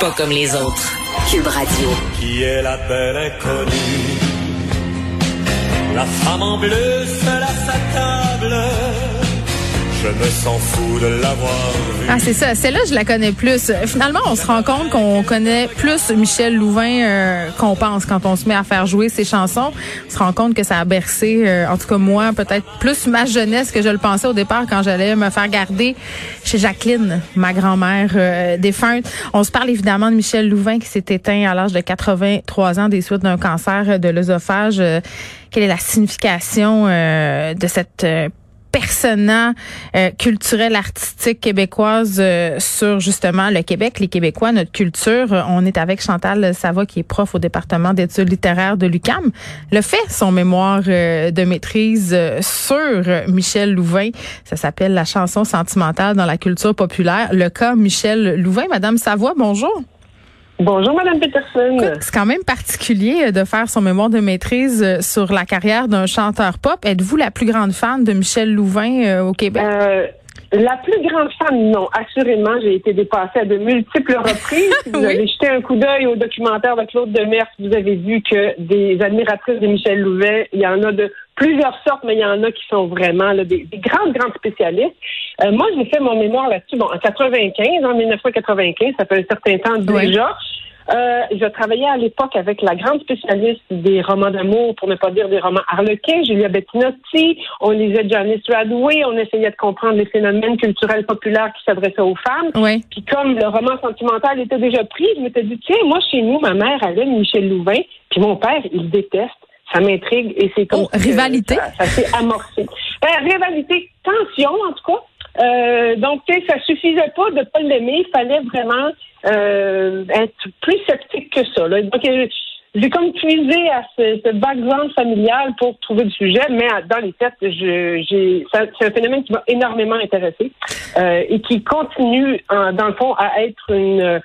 pas comme les autres. Cube Radio. Qui est la belle inconnue? La femme en bleu table je me sens fou de l'avoir. Ah, c'est ça. Celle-là, je la connais plus. Finalement, on se rend compte qu'on connaît plus Michel Louvain euh, qu'on pense quand on se met à faire jouer ses chansons. On se rend compte que ça a bercé, euh, en tout cas moi, peut-être plus ma jeunesse que je le pensais au départ quand j'allais me faire garder chez Jacqueline, ma grand-mère euh, défunte. On se parle évidemment de Michel Louvain qui s'est éteint à l'âge de 83 ans des suites d'un cancer de l'œsophage. quelle est la signification de cette personnant euh, culturel artistique québécoise euh, sur justement le Québec, les Québécois, notre culture. Euh, on est avec Chantal Sava qui est prof au département d'études littéraires de l'UCAM. Le fait son mémoire de maîtrise sur Michel Louvain, ça s'appelle la chanson sentimentale dans la culture populaire. Le cas Michel Louvain, Madame Savoie, bonjour. Bonjour, Madame Peterson. C'est quand même particulier euh, de faire son mémoire de maîtrise euh, sur la carrière d'un chanteur pop. Êtes-vous la plus grande fan de Michel Louvain euh, au Québec? la plus grande fan, non. Assurément, j'ai été dépassée à de multiples reprises. Si vous avez jeté un coup d'œil au documentaire de Claude Demers, vous avez vu que des admiratrices de Michel Louvain, il y en a de plusieurs sortes, mais il y en a qui sont vraiment des, grandes, grandes spécialistes. Euh, moi, j'ai fait mon mémoire là-dessus, bon, en 95, en 1995, ça fait un certain temps déjà. Euh, je travaillais à l'époque avec la grande spécialiste des romans d'amour, pour ne pas dire des romans harlequins, Julia Bettinotti. On lisait Janice Radway. On essayait de comprendre les phénomènes culturels populaires qui s'adressaient aux femmes. Oui. Puis comme le roman sentimental était déjà pris, je m'étais dit, tiens, moi, chez nous, ma mère, elle aime Michel Louvain, puis mon père, il déteste. Ça m'intrigue et c'est comme... Oh, rivalité? Ça, s'est amorcé. Euh, rivalité, tension, en tout cas. Euh, donc, ça suffisait pas de pas l'aimer. Il fallait vraiment euh, être plus sceptique que ça. Là. Donc, j'ai comme puisé à ce, ce, background familial pour trouver le sujet, mais dans les têtes, j'ai, c'est un phénomène qui m'a énormément intéressé euh, et qui continue, dans le fond, à être une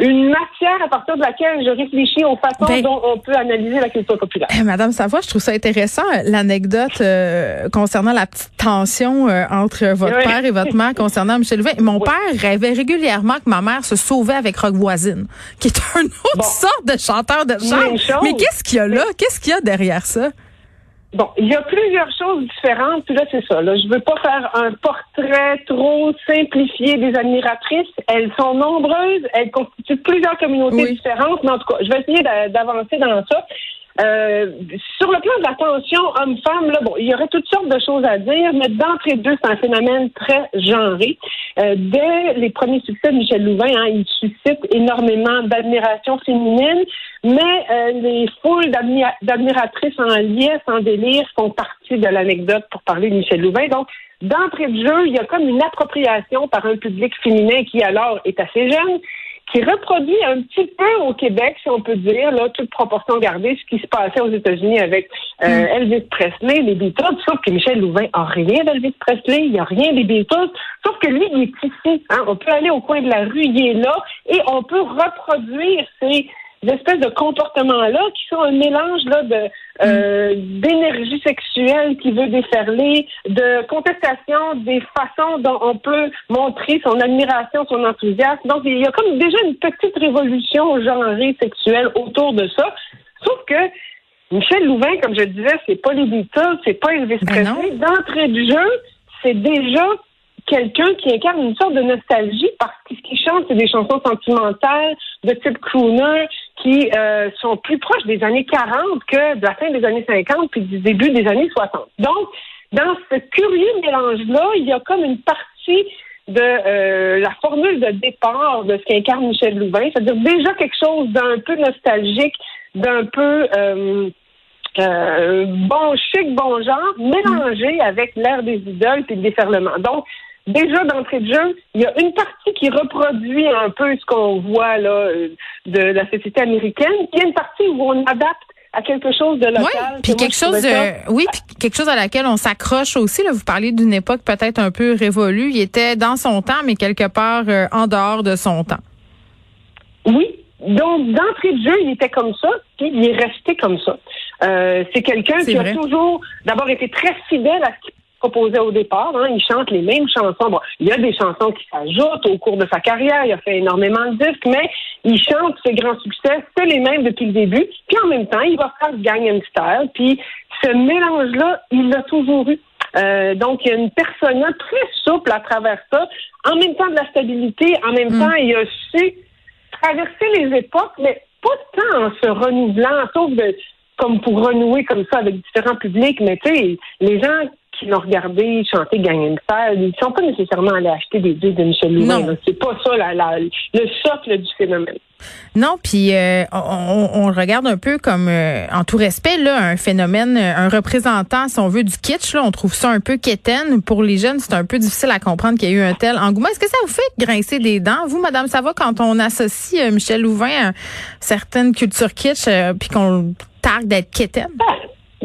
une matière à partir de laquelle je réfléchis aux façons ben, dont on peut analyser la culture populaire. Eh, Madame Savoie, je trouve ça intéressant, l'anecdote euh, concernant la petite tension euh, entre votre père et votre mère concernant Michel Louvain. Mon père rêvait régulièrement que ma mère se sauvait avec Rock Voisine, qui est un autre sorte de chanteur de chant. Mais qu'est-ce qu'il y a là? Qu'est-ce qu'il y a derrière ça? Bon, il y a plusieurs choses différentes. Puis là, c'est ça. Là, je veux pas faire un portrait trop simplifié des admiratrices. Elles sont nombreuses. Elles constituent plusieurs communautés différentes. Mais en tout cas, je vais essayer d'avancer dans ça. Euh, sur le plan de la tension homme-femme, bon, il y aurait toutes sortes de choses à dire, mais d'entrée de deux, c'est un phénomène très genré. Euh, dès les premiers succès de Michel Louvain, hein, il suscite énormément d'admiration féminine, mais euh, les foules d'admiratrices en liesse, en délire, font partie de l'anecdote pour parler de Michel Louvain. Donc, d'entrée de jeu, il y a comme une appropriation par un public féminin qui alors est assez jeune qui reproduit un petit peu au Québec, si on peut dire, là, toute proportion gardée, ce qui se passait aux États-Unis avec euh, mm. Elvis Presley, les Beatles, sauf que Michel Louvain a rien d'Elvis Presley, il n'y a rien des Beatles, sauf que lui, il est ici. Hein. On peut aller au coin de la rue, il est là, et on peut reproduire ces espèces de comportements-là qui sont un mélange là de euh, d'énergie sexuelle qui veut déferler, de contestation des façons dont on peut montrer son admiration, son enthousiasme. Donc il y a comme déjà une petite révolution genrée sexuelle autour de ça. Sauf que Michel Louvain, comme je disais, c'est pas les Beatles, c'est pas Elvis ben Presley. D'entrée du jeu, c'est déjà quelqu'un qui incarne une sorte de nostalgie parce que ce qu'il chante, c'est des chansons sentimentales de type crooner qui euh, sont plus proches des années 40 que de la fin des années 50 puis du début des années 60. Donc, dans ce curieux mélange-là, il y a comme une partie de euh, la formule de départ de ce qu'incarne Michel Louvain, c'est-à-dire déjà quelque chose d'un peu nostalgique, d'un peu euh, bon chic, bon genre, mélangé avec l'air des idoles et le déferlement. Donc, déjà d'entrée de jeu, il y a une partie qui reproduit un peu ce qu'on voit là de la société américaine, puis il y a une partie où on adapte à quelque chose de local. Oui, puis quelque chose, euh, oui, puis quelque chose à laquelle on s'accroche aussi. Là, vous parlez d'une époque peut-être un peu révolue. Il était dans son temps, mais quelque part euh, en dehors de son temps. Oui. Donc, d'entrée de jeu, il était comme ça, puis il est resté comme ça. Euh, c'est quelqu'un qui a toujours, d'abord, été très fidèle à ce qu'il proposait au départ. Hein. Il chante les mêmes chansons. Bon, il y a des chansons qui s'ajoutent au cours de sa carrière. Il a fait énormément de disques, mais il chante ses grands succès, c'est les mêmes depuis le début. Puis en même temps, il va faire Gangnam Style. Puis ce mélange-là, il l'a toujours eu. Euh, donc, il y a une personne très souple à travers ça. En même temps de la stabilité, en même mm. temps, il a su traverser les époques, mais pas tant en se renouvelant, sauf de, comme pour renouer comme ça avec différents publics, mais tu sais, les gens qui l'ont regardé chanter Gangnam Style, ils sont pas nécessairement allés acheter des disques de Michel Louvain. C'est pas ça le socle du phénomène. Non, puis euh, on, regarde un peu comme, euh, en tout respect, là, un phénomène, un représentant, si on veut, du kitsch. Là, on trouve ça un peu quétaine. Pour les jeunes, c'est un peu difficile à comprendre qu'il y a eu un tel engouement. Est-ce que ça vous fait grincer des dents, vous, Madame va quand on associe euh, Michel Louvain à certaines cultures kitsch, puis qu'on targue d'être quétaine?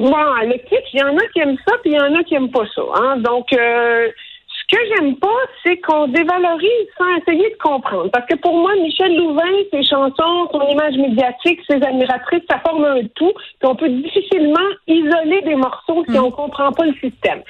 Bon, le kitsch, il y en a qui aiment ça, puis il y en a qui aiment pas ça. Hein? Donc, euh, ce que j'aime pas, c'est qu'on dévalorise sans essayer de comprendre. Parce que pour moi, Michel Louvain, ses chansons, son image médiatique, ses admiratrices, ça forme un tout. Puis on peut difficilement isoler des morceaux si mm. on comprend pas le système.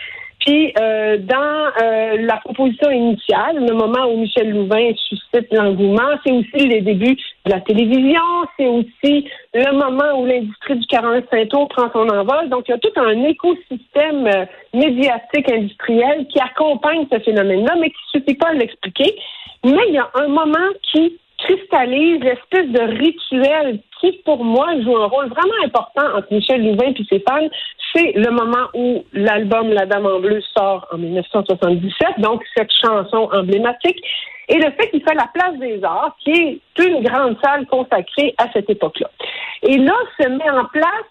Puis euh, dans euh, la proposition initiale, le moment où Michel Louvain suscite l'engouement, c'est aussi les débuts de la télévision, c'est aussi le moment où l'industrie du 45 tours prend son envol. Donc il y a tout un écosystème euh, médiatique industriel qui accompagne ce phénomène-là, mais qui ne suffit pas à l'expliquer. Mais il y a un moment qui cristallise l'espèce de rituel qui, pour moi, joue un rôle vraiment important entre Michel Louvain et ses fans. C'est le moment où l'album La Dame en Bleu sort en 1977, donc cette chanson emblématique, et le fait qu'il fait la place des arts, qui est une grande salle consacrée à cette époque-là. Et là se met en place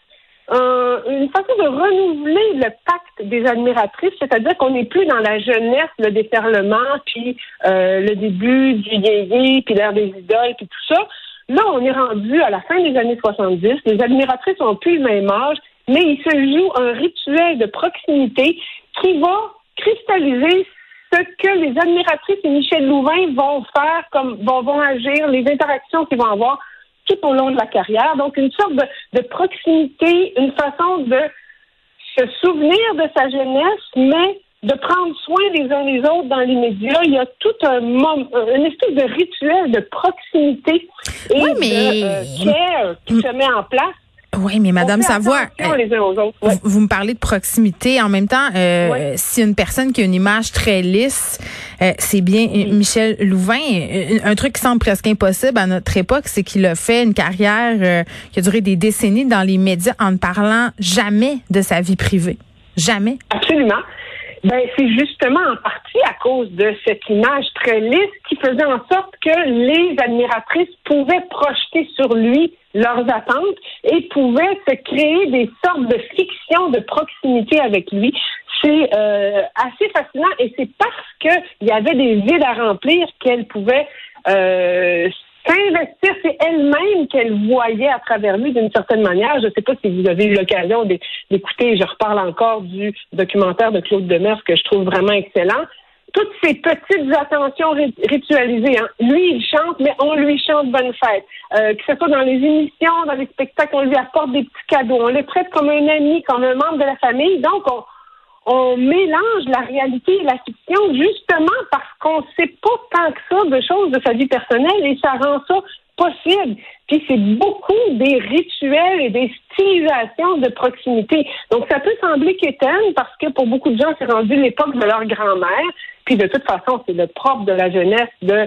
euh, une façon de renouveler le pacte des admiratrices, c'est-à-dire qu'on n'est plus dans la jeunesse, le déferlement, puis euh, le début du yéyé, puis l'ère des idoles, puis tout ça. Là, on est rendu à la fin des années 70. Les admiratrices ont plus le même âge, mais il se joue un rituel de proximité qui va cristalliser ce que les admiratrices et Michel Louvain vont faire, comme vont, vont agir, les interactions qu'ils vont avoir tout au long de la carrière. Donc, une sorte de, proximité, une façon de se souvenir de sa jeunesse, mais de prendre soin les uns des autres dans les médias. Il y a tout un moment, une espèce de rituel de proximité et de euh, care qui se met en place oui, mais Madame Savoie, euh, vous, me parlez de proximité. En même temps, euh, si une personne qui a une image très lisse, euh, c'est bien Michel Louvain. Un, truc qui semble presque impossible à notre époque, c'est qu'il a fait une carrière qui a duré des décennies dans les médias en ne parlant jamais de sa vie privée. Jamais. Absolument. Ben, c'est justement en partie à cause de cette image très lisse qui faisait en sorte que les admiratrices pouvaient projeter sur lui leurs attentes et pouvaient se créer des sortes de fictions de proximité avec lui. C'est euh, assez fascinant et c'est parce qu'il y avait des vides à remplir qu'elle pouvait euh, s'investir. C'est elle-même qu'elle voyait à travers lui d'une certaine manière. Je ne sais pas si vous avez eu l'occasion d'écouter, je reparle encore du documentaire de Claude Demers que je trouve vraiment excellent toutes ces petites attentions ritualisées. Hein. Lui, il chante, mais on lui chante bonne fête. Euh, que ce soit dans les émissions, dans les spectacles, on lui apporte des petits cadeaux. On le traite comme un ami, comme un membre de la famille. Donc, on, on mélange la réalité et la fiction justement parce qu'on ne sait pas tant que ça de choses de sa vie personnelle et ça rend ça possible. Puis c'est beaucoup des rituels et des stylisations de proximité. Donc ça peut sembler quétaine parce que pour beaucoup de gens, c'est rendu l'époque de leur grand-mère. Puis de toute façon, c'est le propre de la jeunesse de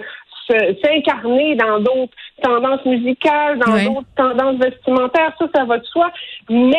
s'incarner dans d'autres tendances musicales, dans d'autres tendances vestimentaires, ça, ça va de soi. Mais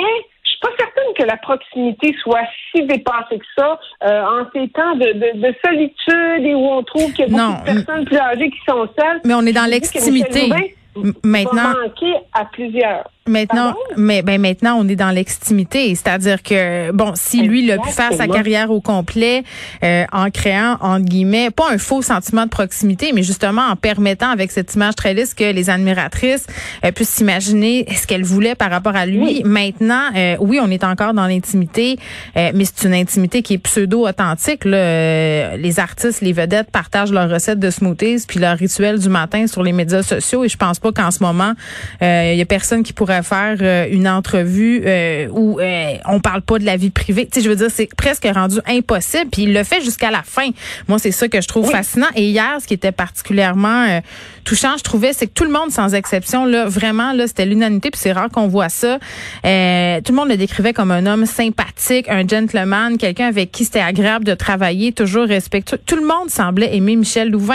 suis pas certaine que la proximité soit si dépassée que ça euh, en ces temps de, de, solitude et où on trouve qu'il y a beaucoup de personnes plus âgées qui sont seules. Mais on est dans l'extimité. Maintenant, manquer à plusieurs. Maintenant, mais ben maintenant on est dans l'extimité, c'est-à-dire que bon, si lui il a pu faire sa carrière au complet euh, en créant entre guillemets pas un faux sentiment de proximité, mais justement en permettant avec cette image très lisse que les admiratrices euh, puissent s'imaginer ce qu'elles voulaient par rapport à lui. Maintenant, euh, oui, on est encore dans l'intimité, mais c'est une intimité qui est pseudo authentique. les artistes, les vedettes partagent leurs recettes de smoothies puis leur rituel du matin sur les médias sociaux et je pense pas qu'en ce moment il y a personne qui pourrait faire euh, une entrevue euh, où euh, on parle pas de la vie privée. Tu sais, je veux dire, c'est presque rendu impossible. Puis il le fait jusqu'à la fin. Moi, c'est ça que je trouve fascinant. Et hier, ce qui était particulièrement touchant, je trouvais, c'est que tout le monde, sans exception, là, vraiment, là, c'était l'unanimité. Puis c'est rare qu'on voit ça. Euh, tout le monde le décrivait comme un homme sympathique, un gentleman, quelqu'un avec qui c'était agréable de travailler, toujours respectueux. Tout le monde semblait aimer Michel Louvain,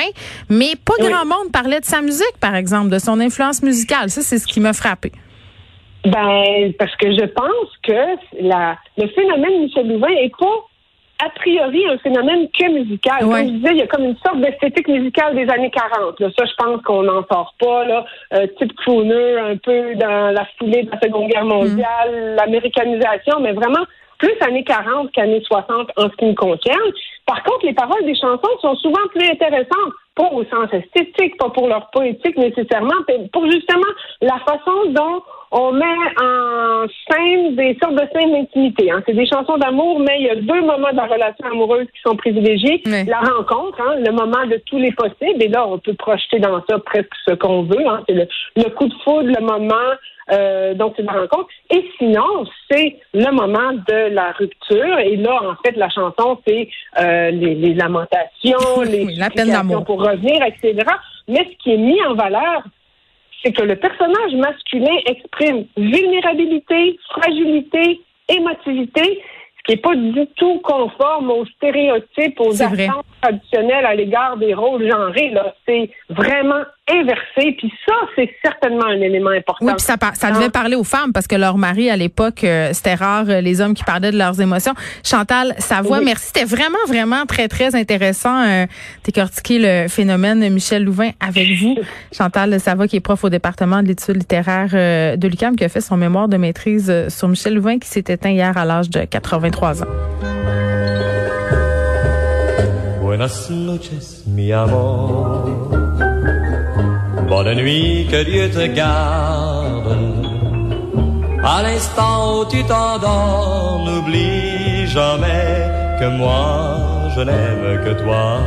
mais pas grand monde parlait de sa musique, par exemple, de son influence musicale. Ça, c'est ce qui m'a frappé. Ben, parce que je pense que la, le phénomène Michel Louvain est pas a priori un phénomène que musical. Ouais. Comme je disais, il y a comme une sorte d'esthétique musicale des années 40. Là. Ça, je pense qu'on n'en sort pas. Là. Euh, type crooner, un peu dans la foulée de la Seconde Guerre mondiale, l'américanisation, mais vraiment plus années 40 qu'années 60 en ce qui me concerne. Par contre, les paroles des chansons sont souvent plus intéressantes, pas au sens esthétique, pas pour leur poétique nécessairement, mais pour justement la façon dont on met en scène des sortes de scènes d'intimité. Hein. C'est des chansons d'amour, mais il y a deux moments de la relation amoureuse qui sont privilégiés. La rencontre, hein, le moment de tous les possibles, et là, on peut projeter dans ça presque ce qu'on veut. Hein. C'est le, le coup de foudre, le moment euh, donc c'est la rencontre. Et sinon, c'est le moment de la rupture. Et là, en fait, la chanson, c'est euh, les, les lamentations, les Oui, la peine pour revenir, etc. Mais ce qui est mis en valeur, c'est que le personnage masculin exprime vulnérabilité, fragilité, émotivité, ce qui n'est pas du tout conforme aux stéréotypes, aux vrai. attentes traditionnelles à l'égard des rôles genrés. Là, c'est vraiment inversé. Puis ça, c'est certainement un élément important. Oui, puis ça, devait parler aux femmes parce que leur mari, à l'époque, euh, c'était rare, euh, les hommes qui parlaient de leurs émotions. Chantal Savoie, Oui. merci. C'était vraiment, vraiment très, très intéressant euh, décortiquer le phénomène de Michel Louvain avec vous. Chantal Savoie, qui est prof au département de l'étude littéraire euh, de l'UQAM, qui a fait son mémoire de maîtrise sur Michel Louvain, qui s'est éteint hier à l'âge de 83 ans. Buenas noches, mi amor. Bonne nuit, que Dieu te garde. À l'instant où tu t'endors, n'oublie jamais que moi, je n'aime que toi.